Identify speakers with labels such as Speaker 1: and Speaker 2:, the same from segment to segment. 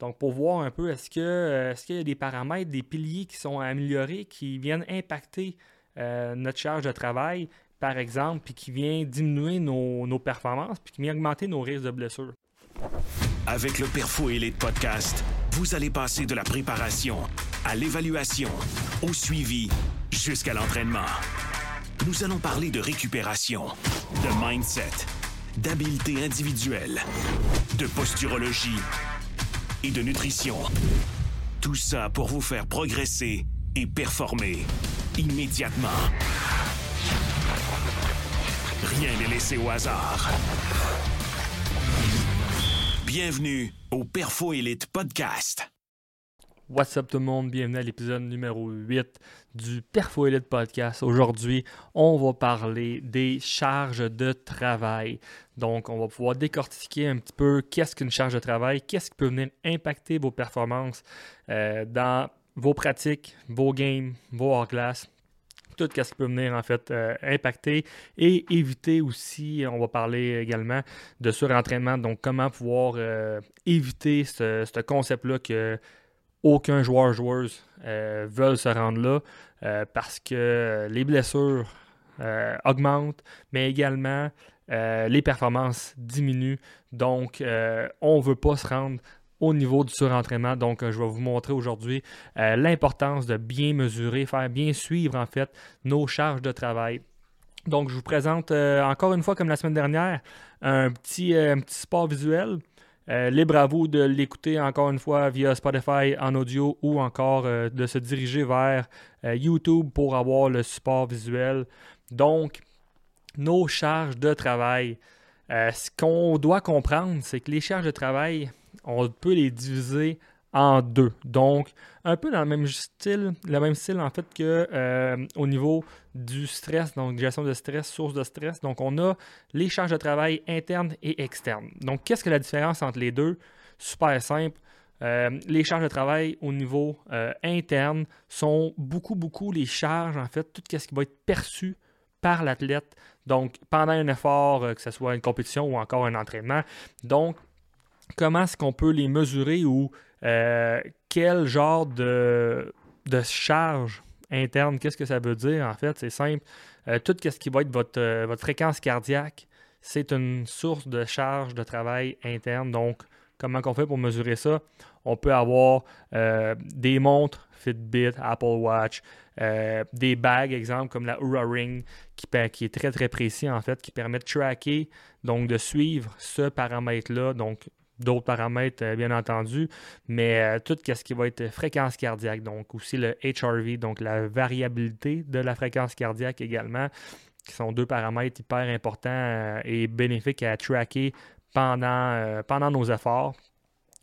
Speaker 1: Donc, pour voir un peu, est-ce que euh, est-ce qu'il y a des paramètres, des piliers qui sont améliorés, qui viennent impacter euh, notre charge de travail, par exemple, puis qui viennent diminuer nos, performances, puis qui viennent augmenter nos risques de blessures?
Speaker 2: Avec le Perfo Elite Podcast, vous allez passer de la préparation à l'évaluation, au suivi, jusqu'à l'entraînement. Nous allons parler de récupération, de mindset, d'habileté individuelle, de posturologie et de nutrition. Tout ça pour vous faire progresser et performer immédiatement. Rien n'est laissé au hasard. Bienvenue au Perfo Elite Podcast.
Speaker 1: What's up tout le monde, bienvenue à l'épisode numéro 8 du Perfo Elite Podcast. Aujourd'hui, on va parler des charges de travail. Donc, on va pouvoir décortiquer un petit peu qu'est-ce qu'une charge de travail, qu'est-ce qui peut venir impacter vos performances euh, dans vos pratiques, vos games, vos hors-glace, tout ce qui peut venir en fait euh, impacter et éviter aussi, on va parler également de surentraînement, donc comment pouvoir euh, éviter ce concept-là que aucun joueur joueuse euh, veut se rendre là euh, parce que les blessures euh, augmentent, mais également euh, les performances diminuent. Donc, on ne veut pas se rendre au niveau du surentraînement. Donc, je vais vous montrer aujourd'hui l'importance de bien mesurer, faire bien suivre en fait nos charges de travail. Donc, je vous présente encore une fois, comme la semaine dernière, un petit, un petit support visuel. Euh, libre à vous de l'écouter encore une fois via Spotify en audio ou encore euh, de se diriger vers euh, YouTube pour avoir le support visuel. Donc, nos charges de travail. Euh, ce qu'on doit comprendre, c'est que les charges de travail, on peut les diviser en deux. Donc, un peu dans le même style, le même style en fait que euh, au niveau du stress, donc gestion de stress, source de stress. Donc, on a les charges de travail internes et externes. Donc, qu'est-ce que la différence entre les deux? Super simple. Euh, les charges de travail au niveau euh, interne sont beaucoup, beaucoup les charges, en fait, tout ce qui va être perçu par l'athlète. Donc, pendant un effort, que ce soit une compétition ou encore un entraînement. Donc, comment est-ce qu'on peut les mesurer ou euh, quel genre de, de charge interne, qu'est-ce que ça veut dire en fait? C'est simple. Euh, tout ce qui va être votre, euh, votre fréquence cardiaque, c'est une source de charge de travail interne. Donc, comment on fait pour mesurer ça? On peut avoir des montres Fitbit, Apple Watch, des bagues, exemple, comme la Oura Ring, qui, qui est très très précis en fait, qui permet de tracker, donc de suivre ce paramètre-là, donc d'autres paramètres euh, bien entendu, mais euh, tout ce qui va être fréquence cardiaque, donc aussi le HRV, donc la variabilité de la fréquence cardiaque également, qui sont deux paramètres hyper importants euh, et bénéfiques à tracker pendant, nos efforts.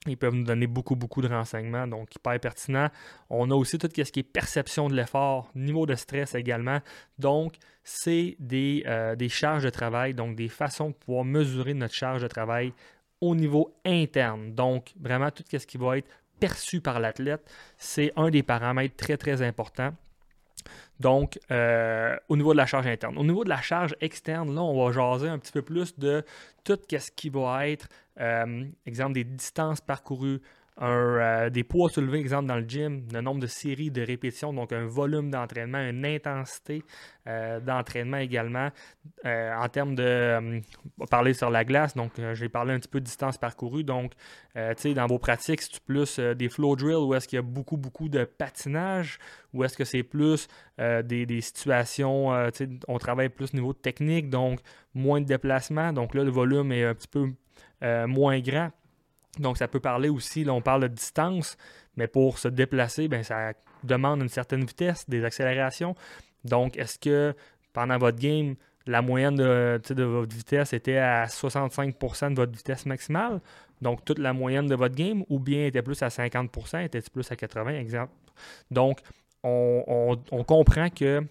Speaker 1: Ils peuvent nous donner beaucoup, beaucoup de renseignements, donc hyper pertinent. On a aussi tout ce qui est perception de l'effort, niveau de stress également. Donc, c'est des, des charges de travail, donc des façons de pouvoir mesurer notre charge de travail au niveau interne. Donc, vraiment, tout ce qui va être perçu par l'athlète, c'est un des paramètres très, très importants. Donc, euh, au niveau de la charge interne. Au niveau de la charge externe, là, on va jaser un petit peu plus de tout ce qui va être, euh, exemple, des distances parcourues, euh, des poids soulevés, exemple, dans le gym, le nombre de séries de répétitions, donc un volume d'entraînement, une intensité euh, d'entraînement également. Euh, en termes de, parler sur la glace, donc j'ai parlé un petit peu de distance parcourue, donc, tu sais, dans vos pratiques, c'est plus des flow drills où est-ce qu'il y a beaucoup, beaucoup de patinage, ou est-ce que c'est plus des, situations, tu sais, on travaille plus au niveau de technique, donc moins de déplacement, donc là, le volume est un petit peu moins grand. Donc, ça peut parler aussi, là, on parle de distance, mais pour se déplacer, ben, ça demande une certaine vitesse, des accélérations. Donc, est-ce que pendant votre game, la moyenne de, votre vitesse était à 65% de votre vitesse maximale, donc toute la moyenne de votre game, ou bien était plus à 50%, était plus à 80%, exemple? Donc, on, comprend que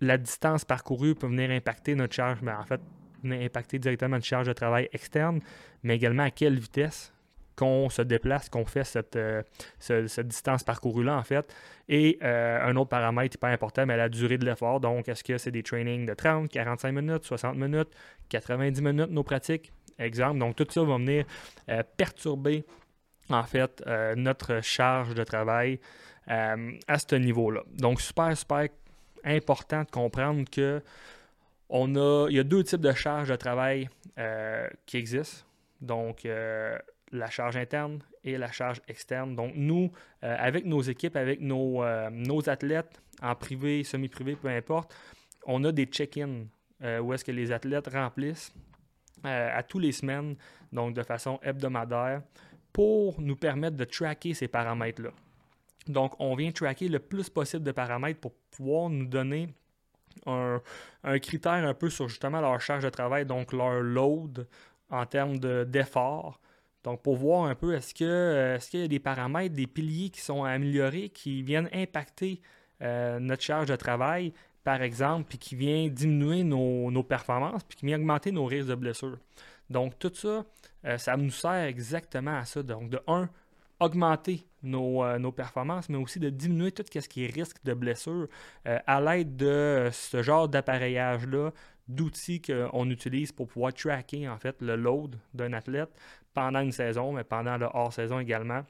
Speaker 1: la distance parcourue peut venir impacter notre charge, mais en fait, impacter directement notre charge de travail externe, mais également à quelle vitesse qu'on se déplace, qu'on fait cette, euh, distance parcourue-là, en fait. Et euh, un autre paramètre hyper important, mais la durée de l'effort. Donc, est-ce que c'est des trainings de 30, 45 minutes, 60 minutes, 90 minutes, nos pratiques? Exemple. Donc, tout ça va venir euh, perturber en fait, notre charge de travail à ce niveau-là. Donc, super, super important de comprendre que on a, il y a deux types de charges de travail qui existent. Donc, la charge interne et la charge externe. Donc, nous, euh, avec nos équipes, avec nos, euh, nos, athlètes, en privé, semi-privé, peu importe, on a des check-ins euh, où est-ce que les athlètes remplissent à tous les semaines, donc de façon hebdomadaire, pour nous permettre de tracker ces paramètres-là. Donc, on vient tracker le plus possible de paramètres pour pouvoir nous donner un, un, critère un peu sur justement leur charge de travail, donc leur load en termes d'effort. Donc, pour voir un peu, est-ce que euh, est qu'il y a des paramètres, des piliers qui sont améliorés, qui viennent impacter euh, notre charge de travail, par exemple, puis qui viennent diminuer nos, performances, puis qui viennent augmenter nos risques de blessure? Donc, tout ça, euh, ça nous sert exactement à ça. Donc, de un, augmenter nos, nos, performances, mais aussi de diminuer tout ce qui est risque de blessure à l'aide de ce genre d'appareillage-là, d'outils qu'on utilise pour pouvoir tracker en fait le load d'un athlète pendant une saison, mais pendant le hors-saison également.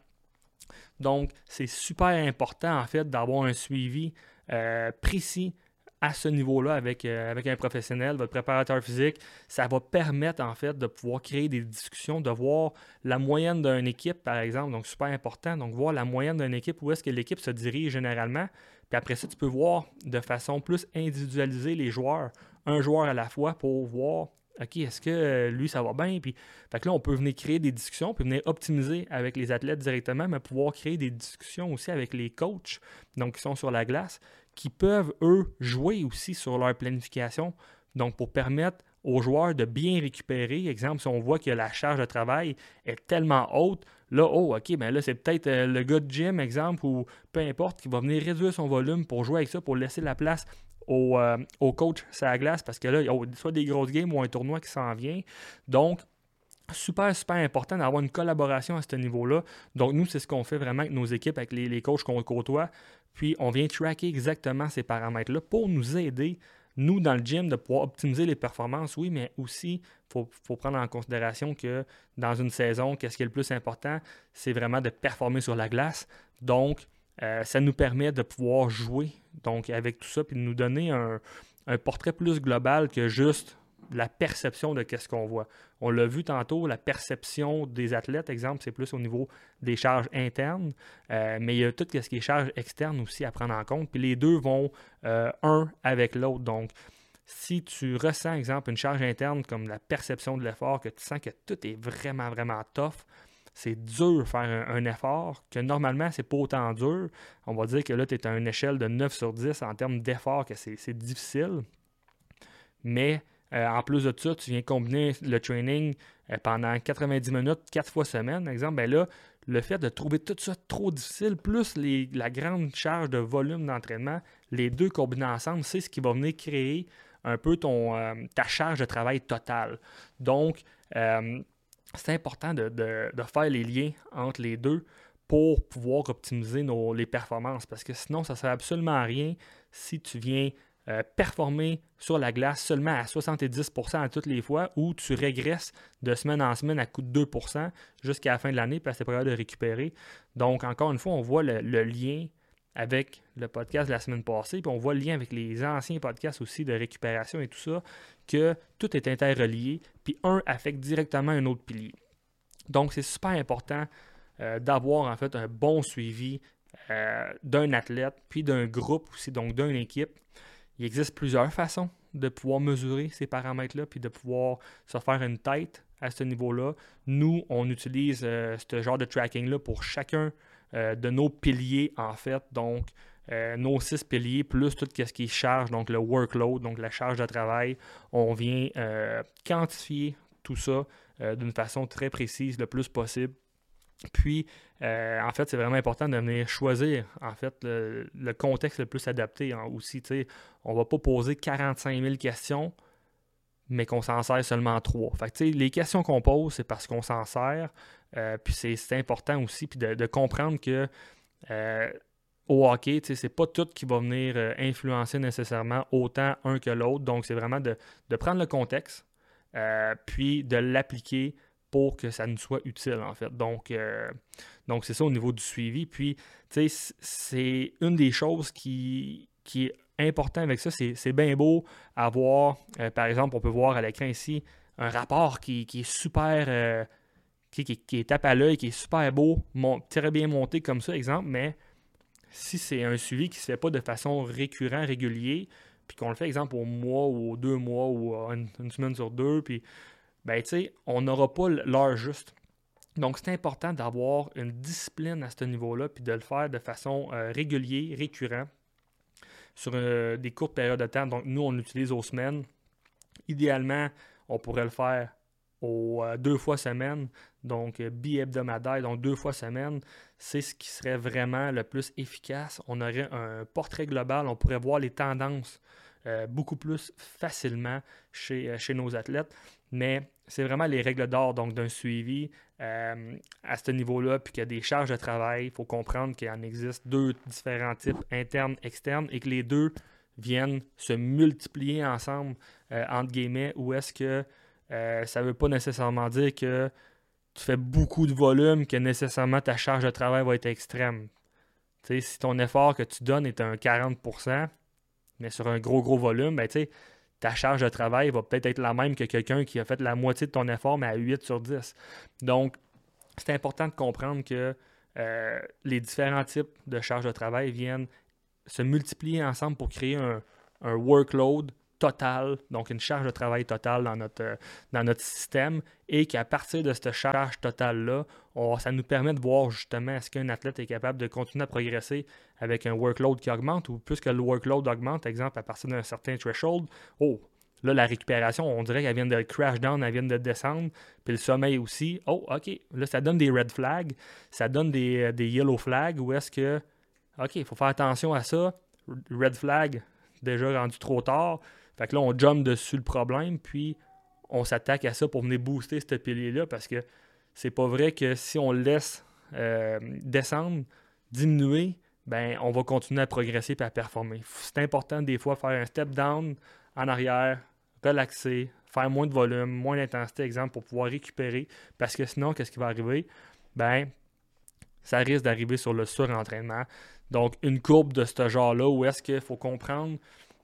Speaker 1: Donc, c'est super important en fait d'avoir un suivi euh, précis à ce niveau-là avec, euh, avec un professionnel, votre préparateur physique. Ça va permettre en fait de pouvoir créer des discussions, de voir la moyenne d'une équipe, par exemple. Donc, super important. Donc, voir la moyenne d'une équipe, où est-ce que l'équipe se dirige généralement. Puis après ça, tu peux voir de façon plus individualisée les joueurs, un joueur à la fois, pour voir OK, est-ce que euh, lui, ça va bien? Puis, fait que là, on peut venir créer des discussions, puis venir optimiser avec les athlètes directement, mais pouvoir créer des discussions aussi avec les coachs, donc qui sont sur la glace, qui peuvent, eux, jouer aussi sur leur planification, donc pour permettre aux joueurs de bien récupérer. Exemple, si on voit que la charge de travail est tellement haute, là, oh, OK, ben là, c'est peut-être euh, le gars de gym, exemple, ou peu importe, qui va venir réduire son volume pour jouer avec ça, pour laisser la place au, euh, au coach la glace parce que là, il y a soit des grosses games ou un tournoi qui s'en vient. Donc, super, super important d'avoir une collaboration à ce niveau-là. Donc, nous, c'est ce qu'on fait vraiment avec nos équipes, avec les, les coachs qu'on côtoie. Puis, on vient tracker exactement ces paramètres-là pour nous aider, nous, dans le gym, de pouvoir optimiser les performances, oui, mais aussi, il faut, faut, prendre en considération que dans une saison, qu'est-ce qui est le plus important? C'est vraiment de performer sur la glace. Donc, euh, ça nous permet de pouvoir jouer donc avec tout ça, puis de nous donner un, portrait plus global que juste la perception de qu'est-ce qu'on voit. On l'a vu tantôt, la perception des athlètes, exemple, c'est plus au niveau des charges internes, euh, mais il y a tout ce qui est charges externes aussi à prendre en compte, puis les deux vont euh, un avec l'autre. Donc, si tu ressens, exemple, une charge interne comme la perception de l'effort, que tu sens que tout est vraiment, vraiment tough, c'est dur faire un, effort, que normalement, c'est pas autant dur. On va dire que là, tu es à une échelle de 9 sur 10 en termes d'effort, que c'est difficile. Mais euh, en plus de ça, tu viens combiner le training euh, pendant 90 minutes, 4 fois semaine, par exemple. Ben là, le fait de trouver tout ça trop difficile, plus la grande charge de volume d'entraînement, les deux combinés ensemble, c'est ce qui va venir créer un peu ton, euh, ta charge de travail totale. Donc, c'est important de, faire les liens entre les deux pour pouvoir optimiser nos, les performances. Parce que sinon, ça ne sert absolument à rien si tu viens euh, performer sur la glace seulement à 70% à toutes les fois ou tu régresses de semaine en semaine à coût de 2% jusqu'à la fin de l'année parce que c'est pas de récupérer. Donc, encore une fois, on voit le, le lien avec le podcast de la semaine passée, puis on voit le lien avec les anciens podcasts aussi de récupération et tout ça, que tout est interrelié, puis un affecte directement un autre pilier. Donc, c'est super important euh, d'avoir en fait un bon suivi euh, d'un athlète, puis d'un groupe aussi, donc d'une équipe. Il existe plusieurs façons de pouvoir mesurer ces paramètres-là, puis de pouvoir se faire une tête à ce niveau-là. Nous, on utilise euh, ce genre de tracking-là pour chacun euh, de nos piliers, en fait. Donc, euh, nos six piliers, plus tout ce qui charge, donc le workload, donc la charge de travail. On vient euh, quantifier tout ça d'une façon très précise le plus possible. Puis, en fait, c'est vraiment important de venir choisir, en fait, le, contexte le plus adapté hein, aussi. On ne va pas poser 45 000 questions mais qu'on s'en sert seulement trois. Fait les questions qu'on pose, c'est parce qu'on s'en sert. Euh, puis c'est important aussi puis de, comprendre que euh, au hockey, c'est pas tout qui va venir euh, influencer nécessairement autant un que l'autre. Donc, c'est vraiment de, prendre le contexte, puis de l'appliquer pour que ça nous soit utile, en fait. Donc, c'est ça au niveau du suivi. Puis, c'est une des choses qui, qui important avec ça. C'est bien beau avoir, euh, par exemple, on peut voir à l'écran ici, un rapport qui, est super, euh, qui, qui, tape à l'œil, qui est super beau, très bien monté comme ça, exemple, mais si c'est un suivi qui ne se fait pas de façon récurrente, régulier, puis qu'on le fait, exemple, au mois ou aux deux mois ou une, une semaine sur deux, puis ben, tu sais, on n'aura pas l'heure juste. Donc, c'est important d'avoir une discipline à ce niveau-là, puis de le faire de façon euh, régulière, récurrente, sur euh, des courtes périodes de temps. Donc, nous, on l'utilise aux semaines. Idéalement, on pourrait le faire aux euh, deux fois semaine, donc bi-hebdomadaire, donc deux fois semaine. C'est ce qui serait vraiment le plus efficace. On aurait un portrait global, on pourrait voir les tendances beaucoup plus facilement chez, chez nos athlètes mais c'est vraiment les règles d'or donc d'un suivi euh, à ce niveau-là, puis qu'il y a des charges de travail. Il faut comprendre qu'il en existe deux différents types, internes, externes, et que les deux viennent se multiplier ensemble, euh, entre guillemets, ou est-ce que euh, ça ne veut pas nécessairement dire que tu fais beaucoup de volume, que nécessairement ta charge de travail va être extrême. sais, si ton effort que tu donnes est un 40%, mais sur un gros, gros volume, ben, tu sais, ta charge de travail va peut-être être la même que quelqu'un qui a fait la moitié de ton effort, mais à 8 sur 10. Donc, c'est important de comprendre que euh, les différents types de charges de travail viennent se multiplier ensemble pour créer un, un workload total, donc une charge de travail totale dans notre, euh, dans notre système, et qu'à partir de cette charge totale-là, ça nous permet de voir justement est-ce qu'un athlète est capable de continuer à progresser avec un workload qui augmente, ou plus que le workload augmente, exemple à partir d'un certain threshold, oh, là, la récupération, on dirait qu'elle vient de crash down, elle vient de descendre, puis le sommeil aussi, oh, ok, là, ça donne des red flags, ça donne des, euh, des yellow flags, ou est-ce que, ok, il faut faire attention à ça, red flag, déjà rendu trop tard, fait que là, on jump dessus le problème, puis on s'attaque à ça pour venir booster ce pilier-là parce que c'est pas vrai que si on le laisse euh, descendre, diminuer, ben on va continuer à progresser et à performer. C'est important des fois faire un step down en arrière, relaxer, faire moins de volume, moins d'intensité, exemple, pour pouvoir récupérer. Parce que sinon, qu'est-ce qui va arriver? Ben, ça risque d'arriver sur le surentraînement. Donc, une courbe de ce genre-là où est-ce qu'il faut comprendre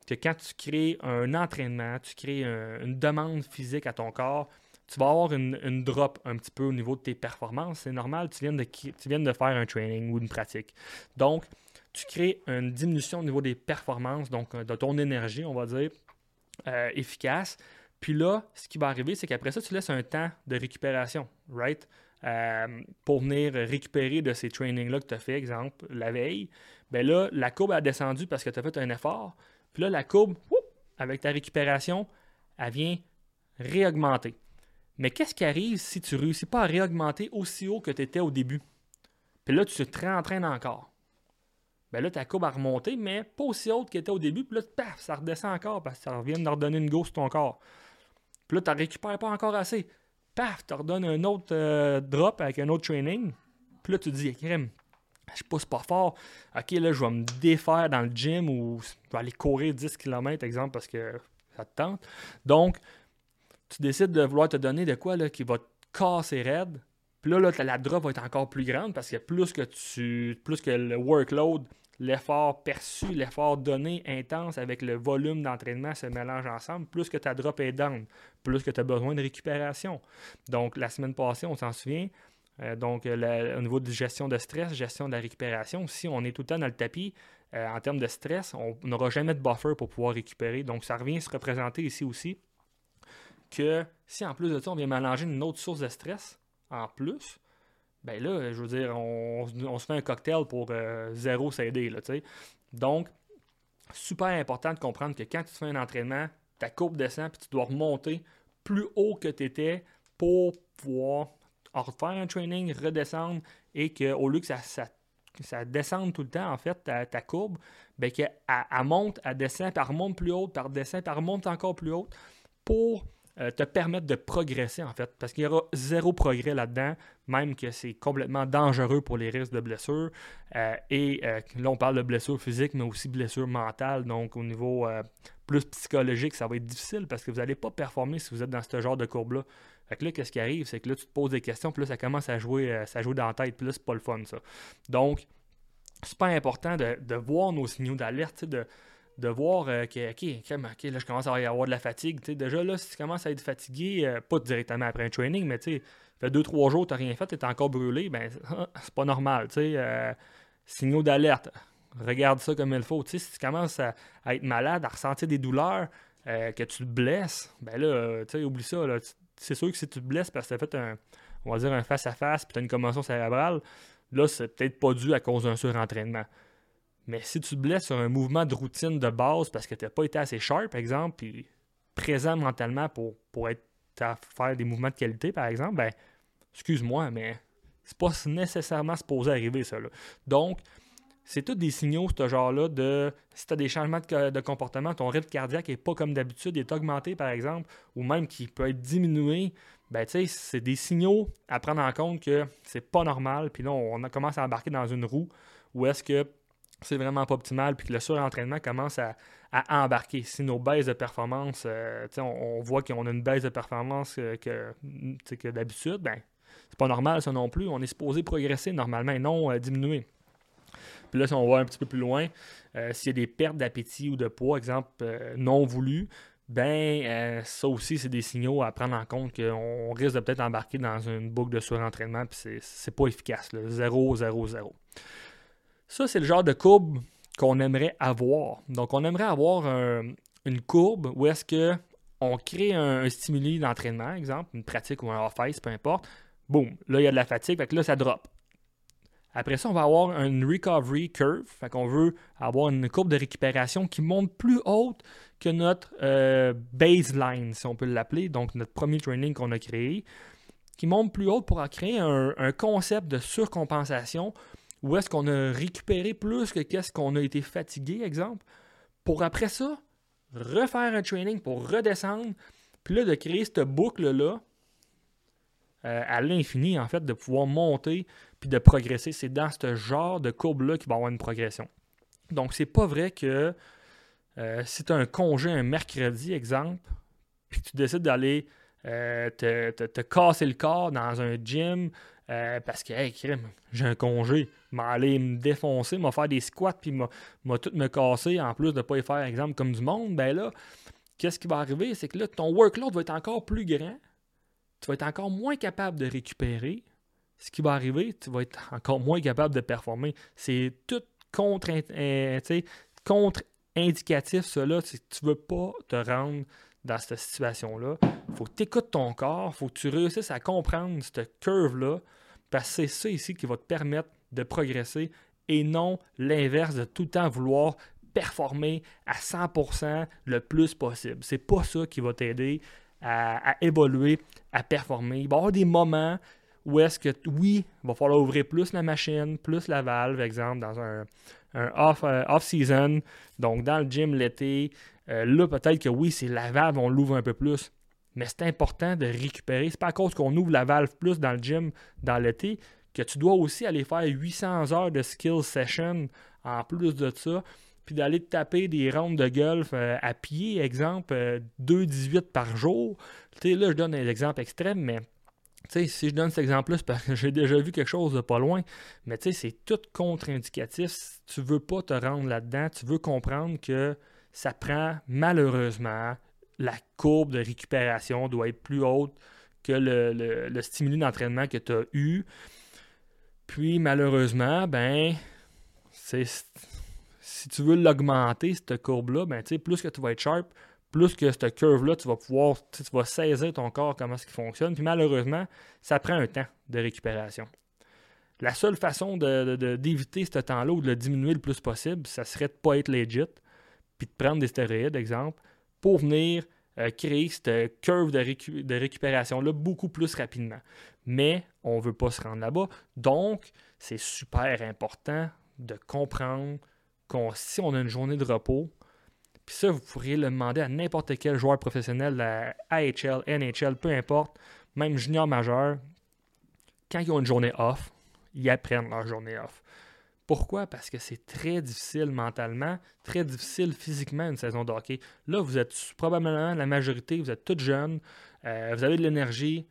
Speaker 1: que quand tu crées un entraînement, tu crées une demande physique à ton corps, tu vas avoir une, drop un petit peu au niveau de tes performances. C'est normal, tu viens, de, tu viens de faire un training ou une pratique. Donc, tu crées une diminution au niveau des performances, donc euh, de ton énergie, on va dire, euh, efficace. Puis là, ce qui va arriver, c'est qu'après ça, tu laisses un temps de récupération, right? Euh, pour venir récupérer de ces trainings-là que tu as fait, exemple, la veille. Bien là, la courbe a descendu parce que tu as fait un effort. Puis là, la courbe, avec ta récupération, elle vient réaugmenter. Mais qu'est-ce qui arrive si tu ne réussis pas à réaugmenter aussi haut que tu étais au début? Puis là, tu te réentraînes encore. Bien là, ta courbe a remonté, mais pas aussi haute qu'elle était au début. Puis là, paf, ça redescend encore parce que ça revient de redonner une gauche sur ton corps. Puis là, tu ne récupères pas encore assez. Paf, tu redonnes un autre euh, drop avec un autre training. Puis là, tu te dis, crème, je pousse pas fort. OK, là, je vais me défaire dans le gym ou je vais aller courir 10 km, exemple, parce que ça te tente. Donc, tu décides de vouloir te donner de quoi là, qui va te casser raide. Puis là, là, la drop va être encore plus grande parce que plus que tu. plus que le workload, l'effort perçu, l'effort donné intense avec le volume d'entraînement se mélangent ensemble, plus que ta drop est down, plus que tu as besoin de récupération. Donc, la semaine passée, on s'en souvient, euh, donc, euh, au niveau de gestion de stress, gestion de la récupération, si on est tout le temps dans le tapis, euh, en termes de stress, on n'aura jamais de buffer pour pouvoir récupérer. Donc, ça revient se représenter ici aussi que si en plus de ça, on vient mélanger une autre source de stress en plus, ben là, je veux dire, on, se fait un cocktail pour zéro s'aider. Donc, super important de comprendre que quand tu fais un entraînement, ta courbe descend puis tu dois remonter plus haut que tu étais pour pouvoir refaire un training, redescendre et qu'au lieu que ça, ça, descende tout le temps, en fait, ta, courbe, ben qu'elle elle monte, elle descend, elle remonte plus haute, elle redescend, puis elle remonte encore plus haute pour euh, te permettre de progresser, en fait. Parce qu'il y aura zéro progrès là-dedans, même que c'est complètement dangereux pour les risques de blessures. Euh, et euh, là, on parle de blessures physiques, mais aussi blessures mentales. Donc, au niveau plus psychologique, ça va être difficile parce que vous n'allez pas performer si vous êtes dans ce genre de courbe-là. Fait que là, qu'est-ce qui arrive? C'est que là, tu te poses des questions, puis là, ça commence à jouer, euh, ça joue dans la tête, puis là, c'est pas le fun, ça. Donc, c'est pas important de, voir nos signaux d'alerte, de, de voir euh, que, OK, là, je commence à avoir de la fatigue. déjà, là, si tu commences à être fatigué, euh, pas directement après un training, mais tu fait deux, trois jours, tu n'as rien fait, tu es encore brûlé, ben, c'est pas normal. Euh, signaux d'alerte. Regarde ça comme il faut. si tu commences à, être malade, à ressentir des douleurs, que tu te blesses, ben là, tu oublie ça. C'est sûr que si tu te blesses parce que tu as fait un, on va dire, un face-à-face, puis tu as une commotion cérébrale, là, c'est peut-être pas dû à cause d'un surentraînement. Mais si tu te blesses sur un mouvement de routine de base parce que tu n'as pas été assez sharp, par exemple, puis présent mentalement pour, pour être à faire des mouvements de qualité, par exemple, ben, excuse-moi, mais c'est pas nécessairement supposé arriver, ça. Donc, c'est tous des signaux, ce genre-là, de si tu as des changements de, comportement, ton rythme cardiaque n'est pas comme d'habitude, est augmenté, par exemple, ou même qu'il peut être diminué, ben, tu sais, c'est des signaux à prendre en compte que c'est pas normal, puis là, on commence à embarquer dans une roue où est-ce que c'est vraiment pas optimal, puis que le surentraînement commence à, embarquer. Si nos baisses de performance, euh, on, voit qu'on a une baisse de performance que, que d'habitude, ben, c'est pas normal ça non plus. On est supposé progresser normalement et non euh, diminuer. Là, si on va un petit peu plus loin, euh, s'il y a des pertes d'appétit ou de poids, exemple non voulu, ben ça aussi, c'est des signaux à prendre en compte qu'on risque de peut-être embarquer dans une boucle de surentraînement, puis c'est pas efficace. 0, 0, 0. Ça, c'est le genre de courbe qu'on aimerait avoir. Donc, on aimerait avoir une courbe où est-ce que on crée un, stimuli d'entraînement, exemple, une pratique ou un off-ice, peu importe. Boum, là, il y a de la fatigue, fait que là, ça drop. Après ça, on va avoir une recovery curve, fait qu'on veut avoir une courbe de récupération qui monte plus haute que notre euh, baseline, si on peut l'appeler, donc notre premier training qu'on a créé, qui monte plus haute pour créer un concept de surcompensation où est-ce qu'on a récupéré plus que qu'est-ce qu'on a été fatigué, exemple, pour après ça, refaire un training pour redescendre, puis là, de créer cette boucle-là euh, à l'infini, en fait, de pouvoir monter de progresser. C'est dans ce genre de courbe-là qu'il va y avoir une progression. Donc, c'est pas vrai que euh, si tu as un congé un mercredi, exemple, puis tu décides d'aller euh, te, te, casser le corps dans un gym euh, parce que, hey, j'ai un congé, m'aller me défoncer, m'a faire des squats, puis m'a tout me casser, en plus de ne pas y faire, exemple, comme du monde, ben là, qu'est-ce qui va arriver? C'est que là, ton workload va être encore plus grand, tu vas être encore moins capable de récupérer. Ce qui va arriver, tu vas être encore moins capable de performer. C'est tout contre, euh, contre indicatif, cela. Tu ne veux pas te rendre dans cette situation-là. Faut que tu écoutes ton corps, faut que tu réussisses à comprendre cette curve-là, parce que c'est ça ici qui va te permettre de progresser et non l'inverse de tout le temps vouloir performer à 100% le plus possible. C'est pas ça qui va t'aider à, évoluer, à performer. Il va y avoir des moments où est-ce que, oui, il va falloir ouvrir plus la machine, plus la valve, exemple, dans un, euh, off-season, donc dans le gym l'été. Euh, là, peut-être que oui, c'est la valve, on l'ouvre un peu plus mais c'est important de récupérer. C'est pas à cause qu'on ouvre la valve plus dans le gym dans l'été que tu dois aussi aller faire 800 heures de skill session en plus de ça, puis d'aller te taper des rounds de golf euh, à pied, exemple, 2,18 euh, par jour. Tu sais, là, je donne un exemple extrême, mais si je donne cet exemple-là, c'est parce que j'ai déjà vu quelque chose de pas loin. Mais c'est tout contre-indicatif. Tu veux pas te rendre là-dedans. Tu veux comprendre que ça prend malheureusement la courbe de récupération doit être plus haute que le, le, stimuli d'entraînement que tu as eu. Puis malheureusement, ben, si tu veux l'augmenter, cette courbe-là, ben, plus que tu vas être sharp, plus que cette curve-là, tu vas pouvoir, tu vas saisir ton corps, comment ce qui fonctionne. Puis malheureusement, ça prend un temps de récupération. La seule façon d'éviter ce temps-là ou de le diminuer le plus possible, ça serait de ne pas être legit, puis de prendre des stéroïdes, exemple, pour venir euh, créer cette curve de, récupération-là beaucoup plus rapidement. Mais on ne veut pas se rendre là-bas. Donc, c'est super important de comprendre qu'on si on a une journée de repos, puis ça, vous pourriez le demander à n'importe quel joueur professionnel, la AHL, NHL, peu importe, même junior majeur, quand ils ont une journée off, ils apprennent leur journée off. Pourquoi? Parce que c'est très difficile mentalement, très difficile physiquement une saison de hockey. Là, vous êtes probablement la majorité, vous êtes toutes jeunes, euh, vous avez de l'énergie,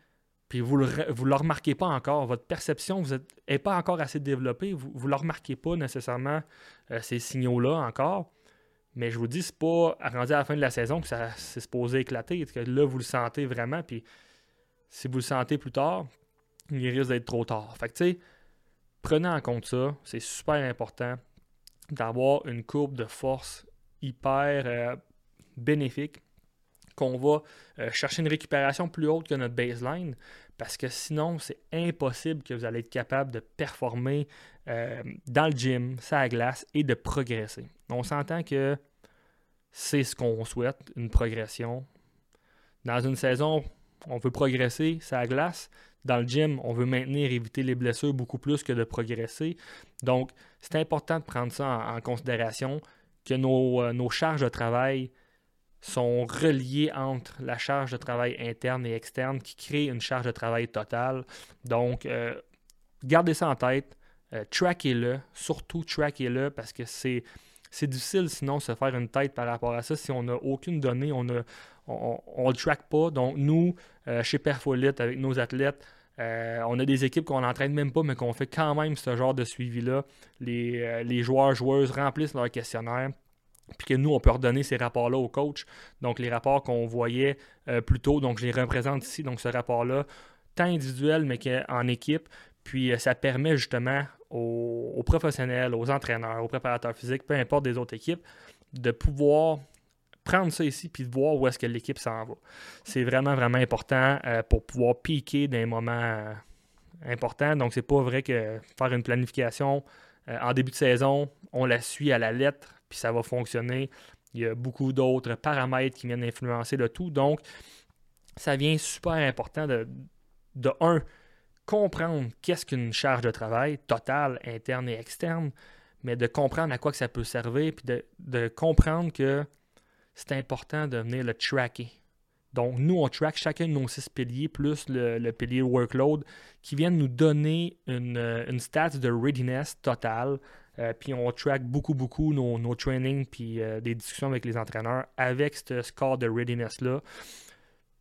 Speaker 1: puis vous ne le, vous le remarquez pas encore, votre perception n'est pas encore assez développée, vous ne le remarquez pas nécessairement, euh, ces signaux-là encore. Mais je vous dis, c'est pas rendu à la fin de la saison que ça s'est supposé éclater. Que là, vous le sentez vraiment. Puis si vous le sentez plus tard, il risque d'être trop tard. Fait que tu sais, prenez en compte ça. C'est super important d'avoir une courbe de force hyper euh, bénéfique. Qu'on va euh, chercher une récupération plus haute que notre baseline. Parce que sinon, c'est impossible que vous allez être capable de performer euh, dans le gym, ça glace et de progresser. On s'entend que c'est ce qu'on souhaite, une progression. Dans une saison, on veut progresser, ça glace. Dans le gym, on veut maintenir, éviter les blessures beaucoup plus que de progresser. Donc, c'est important de prendre ça en, considération, que euh, nos, charges de travail sont reliées entre la charge de travail interne et externe qui crée une charge de travail totale. Donc, euh, gardez ça en tête. Euh, trackez-le, surtout trackez-le parce que c'est, c'est difficile sinon se faire une tête par rapport à ça si on n'a aucune donnée, on ne on, le track pas. Donc nous, euh, chez Perfolite, avec nos athlètes, euh, on a des équipes qu'on n'entraîne même pas, mais qu'on fait quand même ce genre de suivi-là. Les, les joueurs, joueuses remplissent leur questionnaire puis que nous, on peut redonner ces rapports-là au coach. Donc, les rapports qu'on voyait plus tôt, donc je les représente ici. Donc, ce rapport-là, tant individuel, mais en équipe. Puis euh, ça permet justement aux, professionnels, aux entraîneurs, aux préparateurs physiques, peu importe des autres équipes, de pouvoir prendre ça ici puis de voir où est-ce que l'équipe s'en va. C'est vraiment, vraiment important euh, pour pouvoir piquer des moments euh, importants. Donc, c'est pas vrai que faire une planification en début de saison, on la suit à la lettre, puis ça va fonctionner. Il y a beaucoup d'autres paramètres qui viennent influencer le tout. Donc, ça vient super important de, de un, comprendre qu'est-ce qu'une charge de travail totale, interne et externe, mais de comprendre à quoi que ça peut servir, puis de, comprendre que c'est important de venir le tracker. Donc, nous, on track chacun de nos six piliers, plus le, pilier workload, qui viennent nous donner une, une stat de readiness totale. Euh, puis on track beaucoup, beaucoup nos, nos trainings, puis euh, des discussions avec les entraîneurs avec ce score de readiness-là.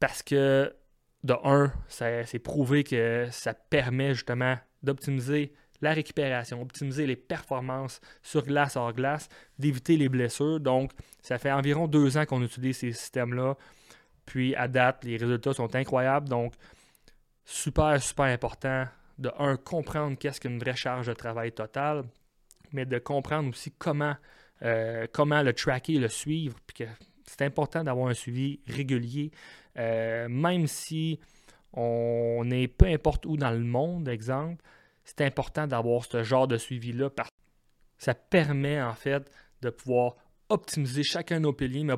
Speaker 1: Parce que de un, c'est prouvé que ça permet justement d'optimiser la récupération, optimiser les performances sur glace hors glace, d'éviter les blessures. Donc, ça fait environ deux ans qu'on utilise ces systèmes-là. Puis, à date, les résultats sont incroyables. Donc, super, super important de, un, comprendre qu'est-ce qu'une vraie charge de travail totale, mais de comprendre aussi comment, euh, comment le tracker, le suivre, puis que c'est important d'avoir un suivi régulier. Euh, même si on est peu importe où dans le monde, exemple, c'est important d'avoir ce genre de suivi-là parce que ça permet en fait de pouvoir optimiser chacun de nos piliers, mais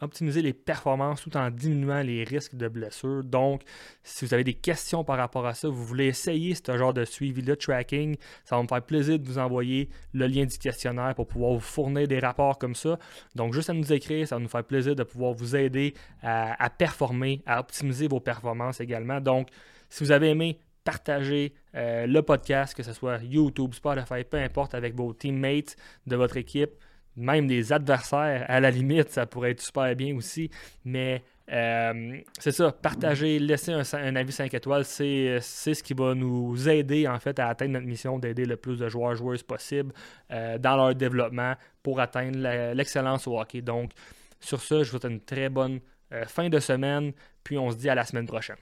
Speaker 1: optimiser, les performances tout en diminuant les risques de blessures. Donc, si vous avez des questions par rapport à ça, vous voulez essayer ce genre de suivi-là, tracking, ça va me faire plaisir de vous envoyer le lien du questionnaire pour pouvoir vous fournir des rapports comme ça. Donc, juste à nous écrire, ça va nous faire plaisir de pouvoir vous aider à, performer, à optimiser vos performances également. Donc, si vous avez aimé, partagez euh, le podcast, que ce soit YouTube, Spotify, peu importe, avec vos teammates de votre équipe même des adversaires, à la limite, ça pourrait être super bien aussi. Mais euh, c'est ça, partager, laisser un, avis 5 étoiles, c'est, ce qui va nous aider en fait à atteindre notre mission d'aider le plus de joueurs joueuses possible euh, dans leur développement pour atteindre l'excellence au hockey. Donc, sur ce, je vous souhaite une très bonne euh, fin de semaine, puis on se dit à la semaine prochaine.